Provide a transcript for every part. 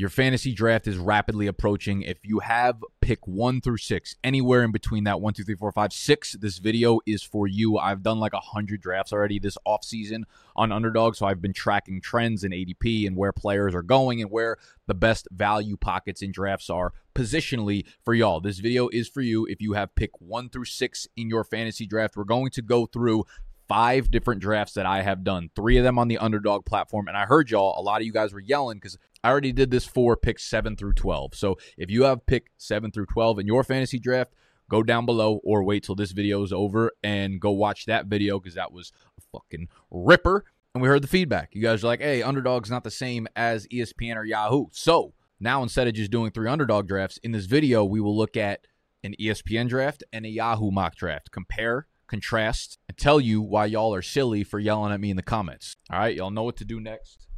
Your fantasy draft is rapidly approaching. If you have pick one through six, anywhere in between that one, two, three, four, five, six, this video is for you. I've done like a hundred drafts already this off season on Underdog, so I've been tracking trends in ADP and where players are going and where the best value pockets in drafts are positionally for y'all. This video is for you if you have pick one through six in your fantasy draft. We're going to go through five different drafts that I have done, three of them on the underdog platform. And I heard y'all, a lot of you guys were yelling because I already did this for pick seven through 12. So if you have pick seven through 12 in your fantasy draft, go down below or wait till this video is over and go watch that video because that was a fucking ripper. And we heard the feedback. You guys are like, hey, underdog's not the same as ESPN or Yahoo. So now instead of just doing three underdog drafts, in this video, we will look at an ESPN draft and a Yahoo mock draft. Compare contrast, and tell you why y'all are silly for yelling at me in the comments. All right, y'all know what to do next.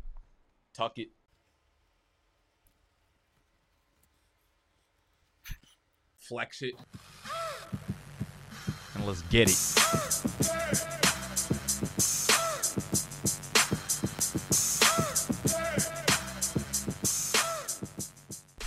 Tuck it. Flex it. And let's get it.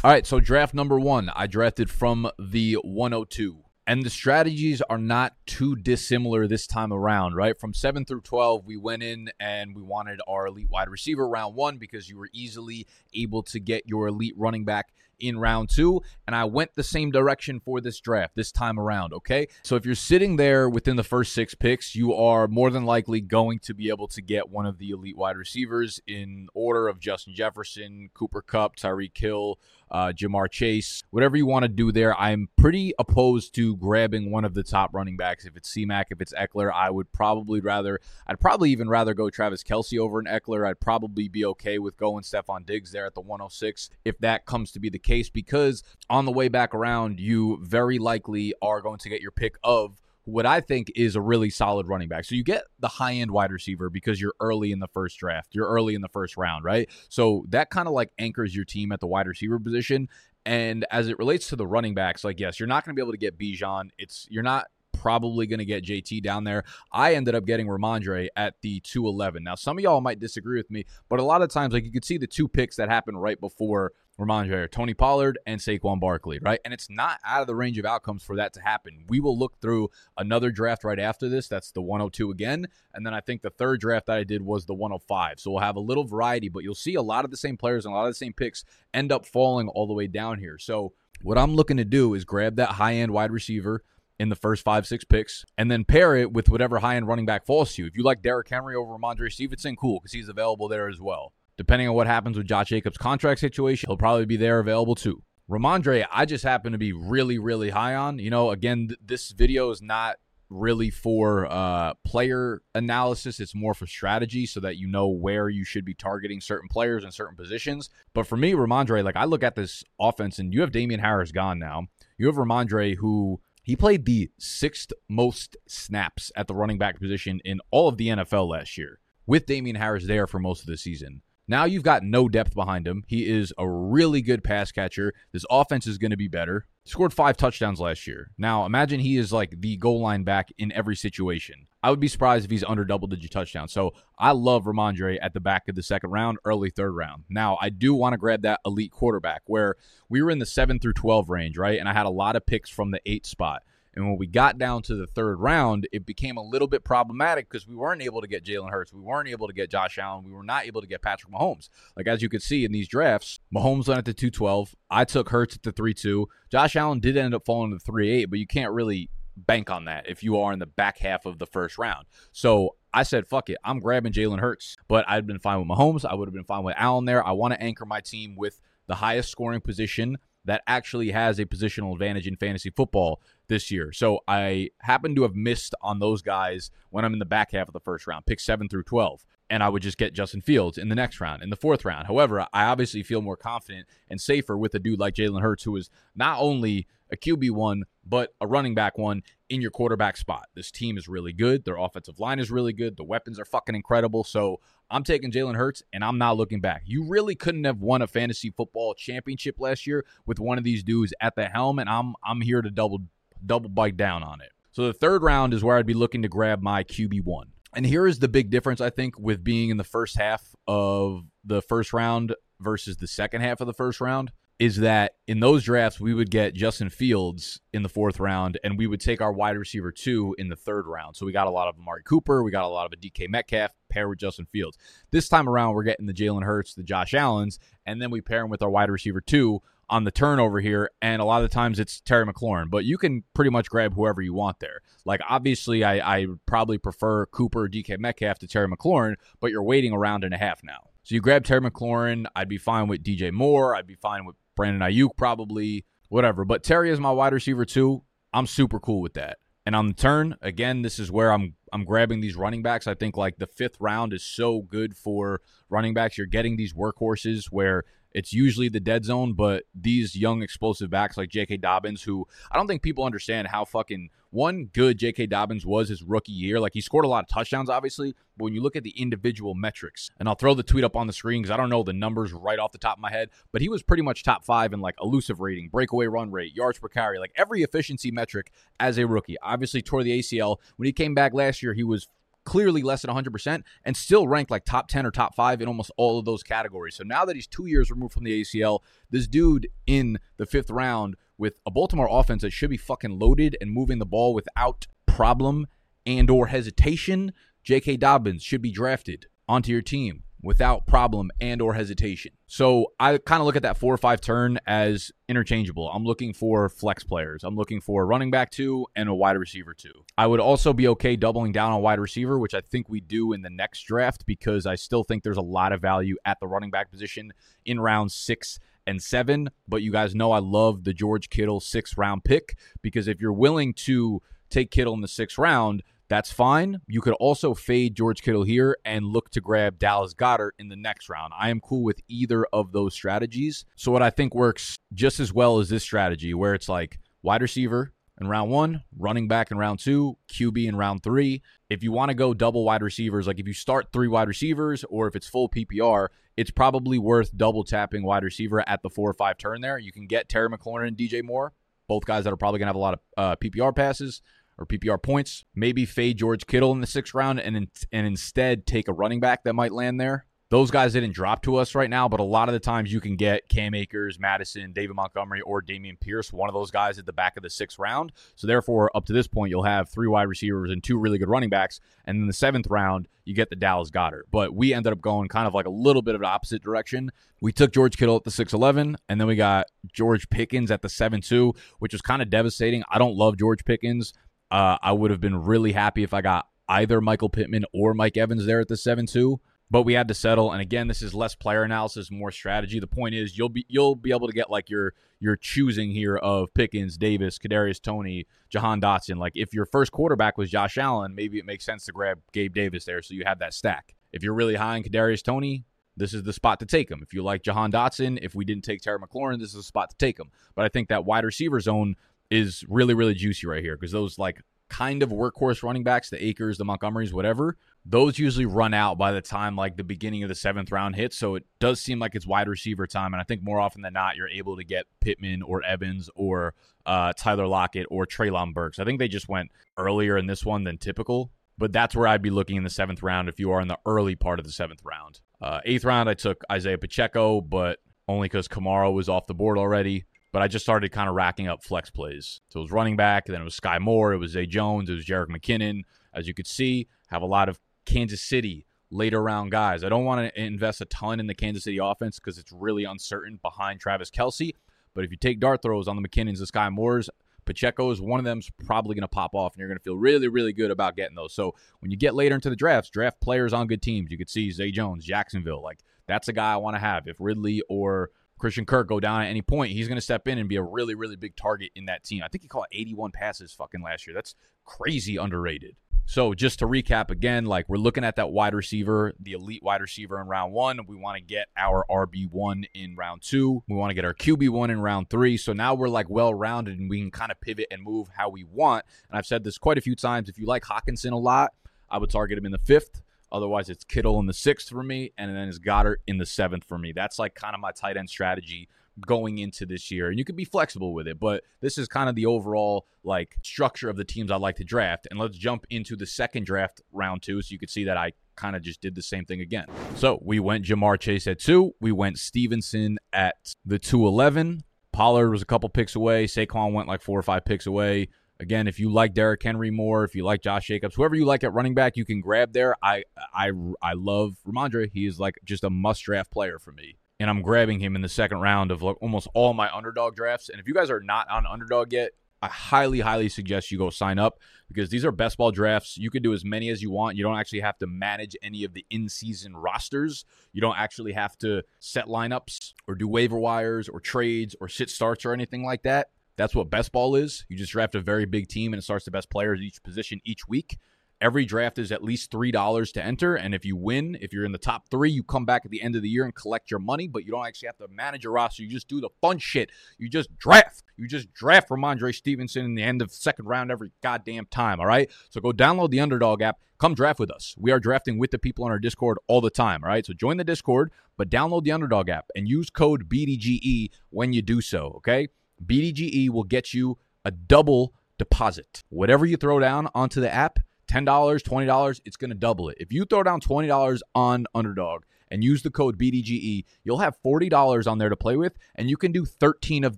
All right, so draft number one, I drafted from the 102. And the strategies are not too dissimilar this time around, right? From 7 through 12, we went in and we wanted our elite wide receiver round one because you were easily able to get your elite running back in round two. And I went the same direction for this draft this time around, okay? So if you're sitting there within the first six picks, you are more than likely going to be able to get one of the elite wide receivers in order of Justin Jefferson, Cooper Kupp, Tyreek Hill, uh, Ja'Marr Chase, whatever you want to do there. I'm pretty opposed to grabbing one of the top running backs. If it's C-Mac, if it's Ekeler, I would probably rather, I'd probably even rather go Travis Kelce over an Ekeler. I'd probably be okay with going Stefon Diggs there at the 106 if that comes to be the case, because on the way back around, you very likely are going to get your pick of what I think is a really solid running back. So you get the high end wide receiver because you're early in the first draft. You're early in the first round, right? So that kind of like anchors your team at the wide receiver position. And as it relates to the running backs, like yes, you're not going to be able to get Bijan. It's you're not probably going to get JT down there. I ended up getting Rhamondre at the 211. Now, some of y'all might disagree with me, but a lot of times, like you could see the two picks that happened right before Rhamondre, Tony Pollard, and Saquon Barkley, right? And it's not out of the range of outcomes for that to happen. We will look through another draft right after this. That's the 102 again. And then I think the third draft that I did was the 105. So we'll have a little variety, but you'll see a lot of the same players and a lot of the same picks end up falling all the way down here. So what I'm looking to do is grab that high end wide receiver in the first five, six picks, and then pair it with whatever high end running back falls to you. If you like Derrick Henry over Rhamondre Stevenson, cool, because he's available there as well. Depending on what happens with Josh Jacobs' contract situation, he'll probably be there available too. Rhamondre, I just happen to be really, really high on. You know, again, th- this video is not really for uh, player analysis. It's more for strategy so that you know where you should be targeting certain players in certain positions. But for me, Rhamondre, like I look at this offense and you have Damien Harris gone now. You have Rhamondre who he played the sixth most snaps at the running back position in all of the NFL last year with Damien Harris there for most of the season. Now you've got no depth behind him. He is a really good pass catcher. This offense is going to be better. Scored five touchdowns last year. Now imagine he is like the goal line back in every situation. I would be surprised if he's under double digit touchdowns. So I love Rhamondre at the back of the second round, early third round. Now I do want to grab that elite quarterback where we were in the seven through 12 range, right? And I had a lot of picks from the eight spot. And when we got down to the third round, it became a little bit problematic because we weren't able to get Jalen Hurts. We weren't able to get Josh Allen. We were not able to get Patrick Mahomes. Like, as you could see in these drafts, Mahomes went at the 212. I took Hurts at the 3 2. Josh Allen did end up falling to the 3 8, but you can't really bank on that if you are in the back half of the first round. So I said, fuck it. I'm grabbing Jalen Hurts. But I'd been fine with Mahomes. I would have been fine with Allen there. I want to anchor my team with the highest scoring position that actually has a positional advantage in fantasy football this year. So I happen to have missed on those guys when I'm in the back half of the first round, pick 7 through 12. And I would just get Justin Fields in the next round, in the fourth round. However, I obviously feel more confident and safer with a dude like Jalen Hurts, who is not only a QB one, but a running back one in your quarterback spot. This team is really good. Their offensive line is really good. The weapons are fucking incredible. So I'm taking Jalen Hurts and I'm not looking back. You really couldn't have won a fantasy football championship last year with one of these dudes at the helm, and I'm I'm here to double double bite down on it. So the third round is where I'd be looking to grab my QB one. And here is the big difference, I think, with being in the first half of the first round versus the second half of the first round is that in those drafts we would get Justin Fields in the fourth round, and we would take our wide receiver two in the third round. So we got a lot of Amari Cooper, we got a lot of a DK Metcalf paired with Justin Fields. This time around, we're getting the Jalen Hurts, the Josh Allen's, and then we pair him with our wide receiver two on the turnover here, and a lot of the times it's Terry McLaurin, but you can pretty much grab whoever you want there. Like obviously, I, I probably prefer Cooper, DK Metcalf to Terry McLaurin, but you're waiting a round and a half now. So you grab Terry McLaurin, I'd be fine with DJ Moore, I'd be fine with Brandon Aiyuk probably, whatever. But Terry is my wide receiver too. I'm super cool with that. And on the turn, again, this is where I'm I'm grabbing these running backs. I think like the fifth round is so good for running backs. You're getting these workhorses where it's usually the dead zone, but these young explosive backs like J.K. Dobbins, who I don't think people understand how fucking one good J.K. Dobbins was his rookie year. Like he scored a lot of touchdowns, obviously, but when you look at the individual metrics, and I'll throw the tweet up on the screen because I don't know the numbers right off the top of my head, but he was pretty much top five in like elusive rating, breakaway run rate, yards per carry, like every efficiency metric as a rookie. Obviously, tore the ACL. When he came back last year, he was clearly less than 100% and still ranked like top 10 or top 5 in almost all of those categories. So now that he's 2 years removed from the ACL, this dude in the 5th round with a Baltimore offense that should be fucking loaded and moving the ball without problem and or hesitation, J.K. Dobbins should be drafted onto your team without problem and or hesitation. So I kind of look at that four or five turn as interchangeable. I'm looking for flex players. I'm looking for running back two and a wide receiver two. I would also be okay doubling down on wide receiver, which I think we do in the next draft because I still think there's a lot of value at the running back position in round six and seven. But you guys know I love the George Kittle six round pick because if you're willing to take Kittle in the sixth round, that's fine. You could also fade George Kittle here and look to grab Dallas Goedert in the next round. I am cool with either of those strategies. So, what I think works just as well as this strategy, where it's like wide receiver in round one, running back in round two, QB in round three. If you want to go double wide receivers, like if you start three wide receivers or if it's full PPR, it's probably worth double tapping wide receiver at the four or five turn there. You can get Terry McLaurin and DJ Moore, both guys that are probably going to have a lot of uh, PPR passes or PPR points. Maybe fade George Kittle in the sixth round and and instead take a running back that might land there. Those guys didn't drop to us right now, but a lot of the times you can get Cam Akers, Mattison, David Montgomery, or Dameon Pierce, one of those guys at the back of the sixth round. So therefore, up to this point, you'll have three wide receivers and two really good running backs. And in the seventh round, you get the Dallas Goedert. But we ended up going kind of like a little bit of an opposite direction. We took George Kittle at the 6'11, and then we got George Pickens at the 7'2, which was kind of devastating. I don't love George Pickens. Uh, I would have been really happy if I got either Michael Pittman or Mike Evans there at the 7 2 but we had to settle and again this is less player analysis more strategy the point is you'll be you'll be able to get like your your choosing here of Pickens, Davis, Kadarius Toney, Jahan Dotson like if your first quarterback was Josh Allen maybe it makes sense to grab Gabe Davis there so you have that stack if you're really high on Kadarius Toney, this is the spot to take him. If you like Jahan Dotson, if we didn't take Terry McLaurin, this is the spot to take him. But I think that wide receiver zone is really, really juicy right here because those like kind of workhorse running backs, the Akers, the Montgomerys, whatever, those usually run out by the time like the beginning of the seventh round hits. So it does seem like it's wide receiver time. And I think more often than not, you're able to get Pittman or Evans or uh, Tyler Lockett or Treylon Burks. I think they just went earlier in this one than typical. But that's where I'd be looking in the seventh round if you are in the early part of the seventh round. Uh, eighth round, I took Isaiah Pacheco, but only because Kamara was off the board already but I just started kind of racking up flex plays. So it was running back, then it was Sky Moore, it was Zay Jones, it was Jerick McKinnon. As you could see, have a lot of Kansas City later round guys. I don't want to invest a ton in the Kansas City offense because it's really uncertain behind Travis Kelce. But if you take dart throws on the McKinnons the Sky Moores, Pacheco's one of them's probably going to pop off, and you're going to feel really, really good about getting those. So when you get later into the drafts, draft players on good teams. You could see Zay Jones, Jacksonville. Like that's a guy I want to have. If Ridley or Christian Kirk go down at any point, he's going to step in and be a really, really big target in that team. I think he caught 81 passes fucking last year. That's crazy underrated. So just to recap again, like we're looking at that wide receiver, the elite wide receiver in round one. We want to get our RB1 in round two. We want to get our QB1 in round three. So now we're like well rounded and we can kind of pivot and move how we want. And I've said this quite a few times. If you like Hockenson a lot, I would target him in the fifth. Otherwise, it's Kittle in the sixth for me, and then it's Goedert in the seventh for me. That's like kind of my tight end strategy going into this year. And you can be flexible with it, but this is kind of the overall like structure of the teams I'd like to draft. And let's jump into the second draft round two so you can see that I kind of just did the same thing again. So we went Ja'Marr Chase at two. We went Stevenson at the 211. Pollard was a couple picks away. Saquon went like four or five picks away. Again, if you like Derrick Henry more, if you like Josh Jacobs, whoever you like at running back, you can grab there. I I I love Rhamondre. He is like just a must draft player for me. And I'm grabbing him in the second round of like almost all my underdog drafts. And if you guys are not on underdog yet, I highly, highly suggest you go sign up because these are best ball drafts. You can do as many as you want. You don't actually have to manage any of the in season rosters. You don't actually have to set lineups or do waiver wires or trades or sit starts or anything like that. That's what best ball is. You just draft a very big team and it starts the best players each position each week. Every draft is at least $3 to enter. And if you win, if you're in the top three, you come back at the end of the year and collect your money, but you don't actually have to manage a roster. You just do the fun shit. You just draft. You just draft Rhamondre Stevenson in the end of second round every goddamn time. All right. So go download the underdog app. Come draft with us. We are drafting with the people on our Discord all the time. All right. So join the Discord, but download the underdog app and use code BDGE when you do so. Okay. BDGE will get you a double deposit. Whatever you throw down onto the app, $10, $20, it's going to double it. If you throw down $20 on Underdog and use the code BDGE, you'll have $40 on there to play with, and you can do 13 of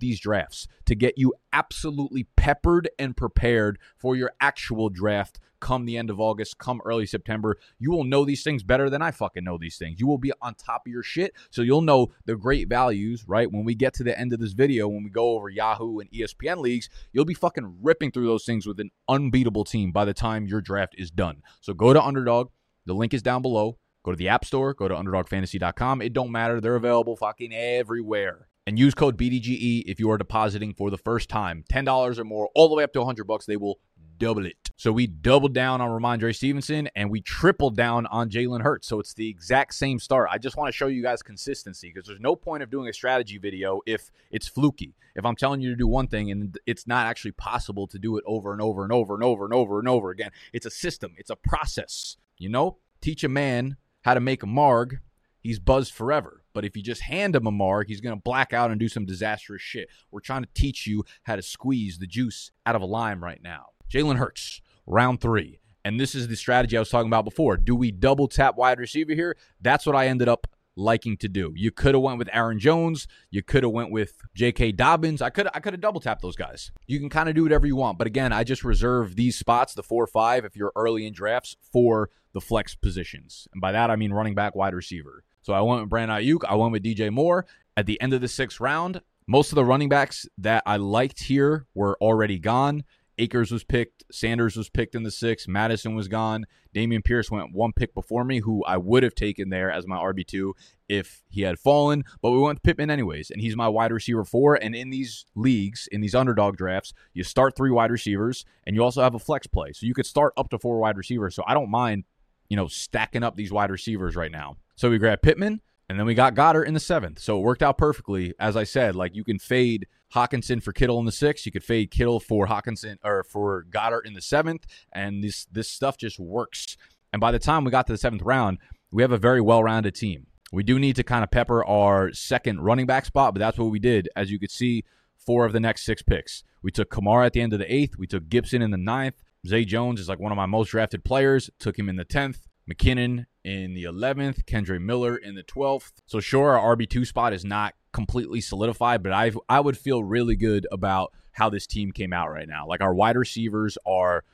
these drafts to get you absolutely peppered and prepared for your actual draft come the end of August, come early September. You will know these things better than I fucking know these things. You will be on top of your shit, so you'll know the great values, right? When we get to the end of this video, when we go over Yahoo and ESPN leagues, you'll be fucking ripping through those things with an unbeatable team by the time your draft is done. So go to Underdog. The link is down below. Go to the App Store, go to underdogfantasy.com. It don't matter. They're available fucking everywhere. And use code BDGE if you are depositing for the first time. $10 or more, all the way up to 100 bucks. They will double it. So we doubled down on Rhamondre Stevenson and we tripled down on Jalen Hurts. So it's the exact same start. I just want to show you guys consistency because there's no point of doing a strategy video if it's fluky. If I'm telling you to do one thing and it's not actually possible to do it over and over and over and over and over and over again. It's a system, it's a process. You know, teach a man how to make a marg, he's buzzed forever. But if you just hand him a marg, he's going to black out and do some disastrous shit. We're trying to teach you how to squeeze the juice out of a lime right now. Jalen Hurts, round three. And this is the strategy I was talking about before. Do we double tap wide receiver here? That's what I ended up liking to do. You could have went with Aaron Jones. You could have went with J.K. Dobbins. I could I could have double tapped those guys. You can kind of do whatever you want. But again, I just reserve these spots, the four or five, if you're early in drafts, for the flex positions. And by that I mean running back, wide receiver. So I went with Brandon Aiyuk. I went with DJ Moore. At the end of the sixth round, most of the running backs that I liked here were already gone. Akers was picked. Sanders was picked in the sixth. Mattison was gone. Dameon Pierce went one pick before me, who I would have taken there as my RB2 if he had fallen. But we went Pittman anyways, and he's my wide receiver four. And in these leagues, in these underdog drafts, you start three wide receivers, and you also have a flex play. So you could start up to four wide receivers. So I don't mind, you know, stacking up these wide receivers right now. So we grabbed Pittman, and then we got Goedert in the seventh. So it worked out perfectly. As I said, like you can fade Hockenson for Kittle in the sixth. You could fade Kittle for Hockenson or for Goedert in the seventh. And this this stuff just works. And by the time we got to the seventh round, we have a very well rounded team. We do need to kind of pepper our second running back spot, but that's what we did. As you could see, four of the next six picks. We took Kamara at the end of the eighth. We took Gibson in the ninth. Zay Jones is like one of my most drafted players. Took him in the tenth. McKinnon in the 11th, Kendre Miller in the 12th. So sure, our RB2 spot is not completely solidified, but I I would feel really good about how this team came out right now. Like our wide receivers are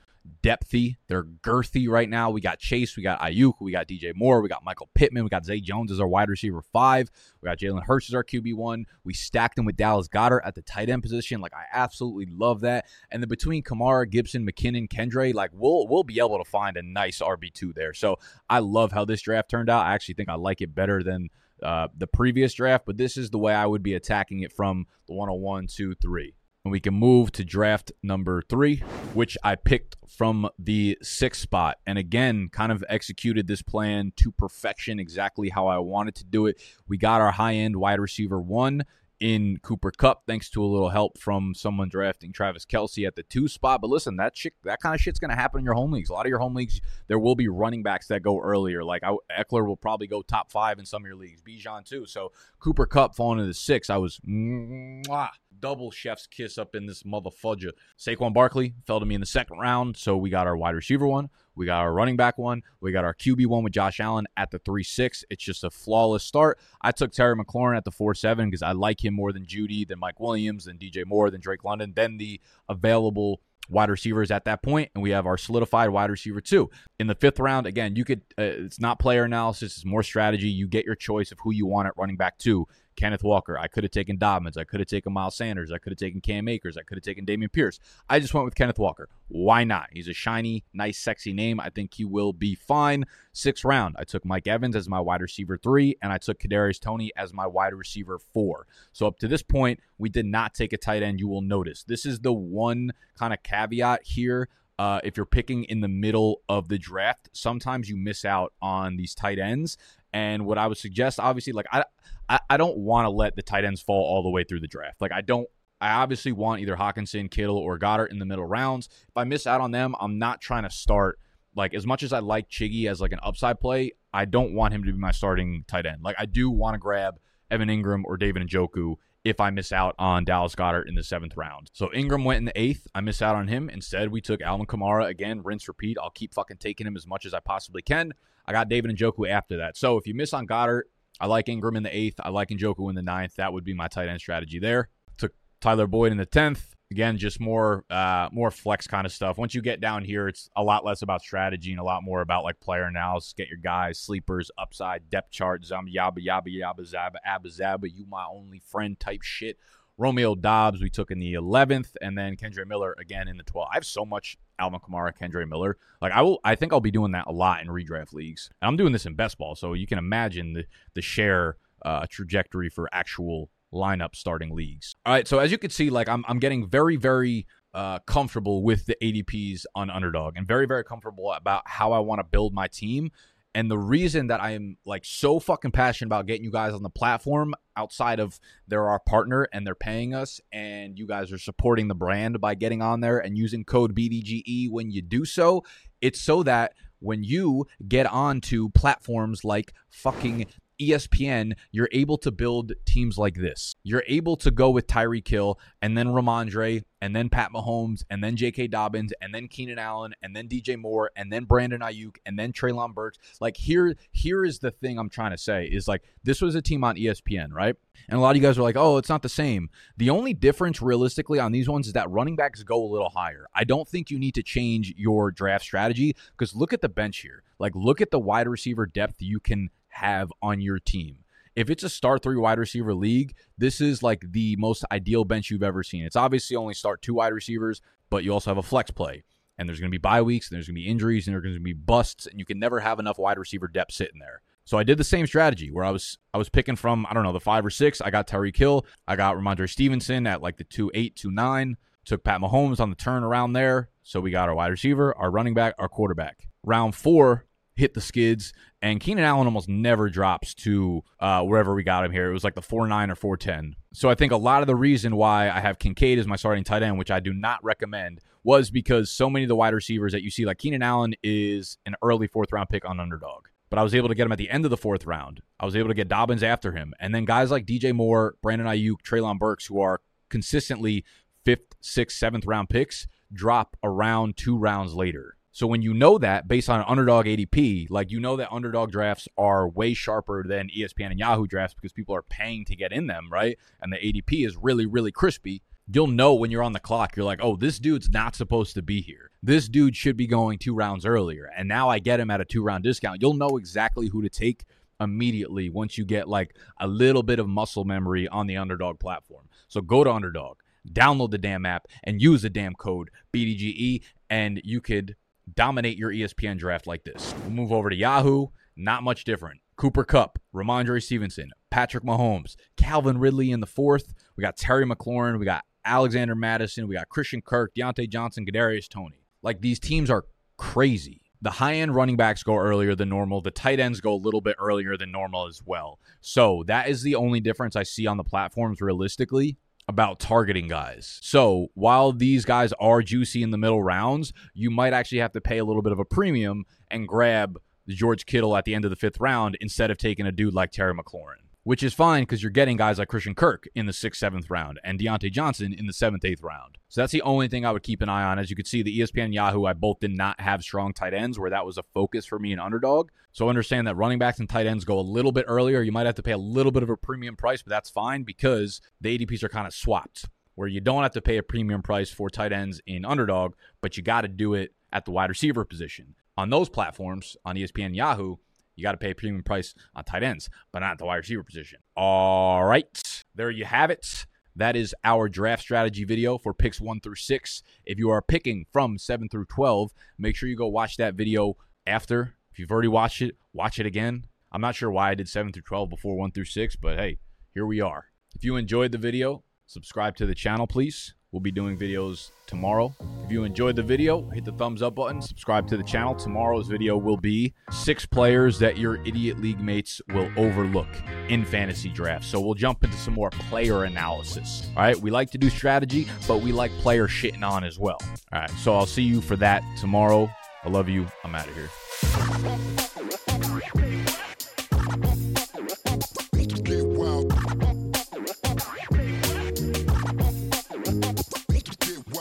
depthy. They're girthy right now. We got Chase, we got Aiyuk, we got DJ Moore, we got Michael Pittman, we got Zay Jones as our wide receiver five, we got Jalen Hurts as our QB one. We stacked him with Dallas Goedert at the tight end position. Like I absolutely love that. And then between Kamara, Gibson, McKinnon, Kendre, like we'll we'll be able to find a nice RB two there. So I love how this draft turned out. I actually think I like it better than uh, the previous draft, but this is the way I would be attacking it from the 101, 2, 3. And we can move to draft number three, which I picked from the sixth spot. And again, kind of executed this plan to perfection, exactly how I wanted to do it. We got our high end wide receiver one in Cooper Kupp, thanks to a little help from someone drafting Travis Kelce at the two spot. But listen, that shit, that kind of shit's going to happen in your home leagues. A lot of your home leagues, there will be running backs that go earlier. Like I, Ekeler will probably go top five in some of your leagues. Bijan too. So Cooper Kupp falling to the six, I was mwah, double chef's kiss up in this motherfudger. Saquon Barkley fell to me in the second round, so we got our wide receiver one. We got our running back one. We got our QB one with Josh Allen at the 3 6. It's just a flawless start. I took Terry McLaurin at the 4 7 because I like him more than Jeudy, than Mike Williams, than DJ Moore, than Drake London, than the available wide receivers at that point, and we have our solidified wide receiver too. In the fifth round, again, you could, uh, it's not player analysis, it's more strategy. You get your choice of who you want at running back two. Kenneth Walker. I could have taken Dobbins. I could have taken Miles Sanders. I could have taken Cam Akers. I could have taken Dameon Pierce. I just went with Kenneth Walker. Why not? He's a shiny, nice, sexy name. I think he will be fine. Sixth round, I took Mike Evans as my wide receiver three, and I took Kadarius Toney as my wide receiver four. So up to this point, we did not take a tight end. You will notice this is the one kind of caveat here. Uh, if you're picking in the middle of the draft, sometimes you miss out on these tight ends. And what I would suggest, obviously, like I, I, I don't want to let the tight ends fall all the way through the draft. Like I don't I obviously want either Hockenson, Kittle, or Goedert in the middle rounds. If I miss out on them, I'm not trying to start like as much as I like Chiggy as like an upside play, I don't want him to be my starting tight end. Like I do want to grab Evan Engram or David Njoku if I miss out on Dallas Goedert in the seventh round. So Engram went in the eighth. I miss out on him. Instead, we took Alvin Kamara again, rinse, repeat. I'll keep fucking taking him as much as I possibly can. I got David and Njoku after that. So if you miss on Goedert, I like Engram in the eighth. I like Njoku in the ninth. That would be my tight end strategy there. Took Tyler Boyd in the tenth. Again, just more uh, more flex kind of stuff. Once you get down here, it's a lot less about strategy and a lot more about like player analysis. Get your guys, sleepers, upside, depth chart, zombie yabba yabba yabba zabba abba zabba, you my only friend type shit. Romeo Doubs, we took in the 11th, and then Kendre Miller again in the 12th. I have so much Alvin Kamara, Kendre Miller. Like I will, I think I'll be doing that a lot in redraft leagues. And I'm doing this in best ball, so you can imagine the the share uh, trajectory for actual lineup starting leagues. All right, so as you can see, like I'm I'm getting very very uh, comfortable with the ADPs on Underdog, and very very comfortable about how I want to build my team. And the reason that I am like so fucking passionate about getting you guys on the platform outside of they're our partner and they're paying us and you guys are supporting the brand by getting on there and using code BDGE when you do so, it's so that when you get onto platforms like fucking ESPN, you're able to build teams like this. You're able to go with Tyreek Hill and then Rhamondre and then Pat Mahomes and then J.K. Dobbins and then Keenan Allen and then DJ Moore and then Brandon Aiyuk and then Treylon Burks. Like here, here is the thing I'm trying to say is like this was a team on ESPN, right? And a lot of you guys are like, oh, it's not the same. The only difference realistically on these ones is that running backs go a little higher. I don't think you need to change your draft strategy because look at the bench here. Like look at the wide receiver depth you can have on your team. If it's a star three wide receiver league, this is like the most ideal bench you've ever seen. It's obviously only start two wide receivers, but you also have a flex play. And there's going to be bye weeks, and there's going to be injuries, and there's going to be busts, and you can never have enough wide receiver depth sitting there. So I did the same strategy where I was I was picking from I don't know the five or six. I got Tyreek Hill, I got Rhamondre Stevenson at like the two eight two nine. Took Pat Mahomes on the turn around there. So we got our wide receiver, our running back, our quarterback. Round four, hit the skids, and Keenan Allen almost never drops to uh, wherever we got him here. It was like the 4 9 or 4 10. So I think a lot of the reason why I have Kincaid as my starting tight end, which I do not recommend, was because so many of the wide receivers that you see, like Keenan Allen, is an early fourth round pick on underdog. But I was able to get him at the end of the fourth round. I was able to get Dobbins after him. And then guys like DJ Moore, Brandon Aiyuk, Treylon Burks, who are consistently fifth, sixth, seventh round picks, drop around two rounds later. So when you know that based on underdog ADP, like you know that underdog drafts are way sharper than ESPN and Yahoo drafts because people are paying to get in them, right? And the ADP is really, really crispy. You'll know when you're on the clock, you're like, oh, this dude's not supposed to be here. This dude should be going two rounds earlier. And now I get him at a two round discount. You'll know exactly who to take immediately once you get like a little bit of muscle memory on the underdog platform. So go to underdog, download the damn app, and use the damn code BDGE, and you could dominate your ESPN draft like this. We'll move over to Yahoo. Not much different. Cooper Kupp, Rhamondre Stevenson, Patrick Mahomes, Calvin Ridley in the fourth. We got Terry McLaurin. We got Alexander Mattison. We got Christian Kirk, Diontae Johnson, Kadarius Toney. Like these teams are crazy. the high end running backs go earlier than normal. The tight ends go a little bit earlier than normal as well. So that is the only difference I see on the platforms realistically about targeting guys. So while these guys are juicy in the middle rounds, you might actually have to pay a little bit of a premium and grab George Kittle at the end of the fifth round instead of taking a dude like Terry McLaurin which is fine because you're getting guys like Christian Kirk in the sixth, seventh round and Diontae Johnson in the seventh, eighth round. So that's the only thing I would keep an eye on. As you could see, the ESPN Yahoo, I both did not have strong tight ends where that was a focus for me in underdog. So understand that running backs and tight ends go a little bit earlier. You might have to pay a little bit of a premium price, but that's fine because the ADPs are kind of swapped where you don't have to pay a premium price for tight ends in underdog, but you got to do it at the wide receiver position. On those platforms, on ESPN Yahoo, you got to pay a premium price on tight ends, but not the wide receiver position. All right, there you have it. That is our draft strategy video for picks one through six. If you are picking from seven through 12, make sure you go watch that video after. If you've already watched it, watch it again. I'm not sure why I did seven through 12 before one through six, but hey, here we are. If you enjoyed the video, subscribe to the channel, please. We'll be doing videos tomorrow. If you enjoyed the video, hit the thumbs up button, subscribe to the channel. Tomorrow's video will be six players that your idiot league mates will overlook in fantasy drafts. So we'll jump into some more player analysis. All right, we like to do strategy, but we like player shitting on as well. All right, so I'll see you for that tomorrow. I love you. I'm out of here.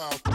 house.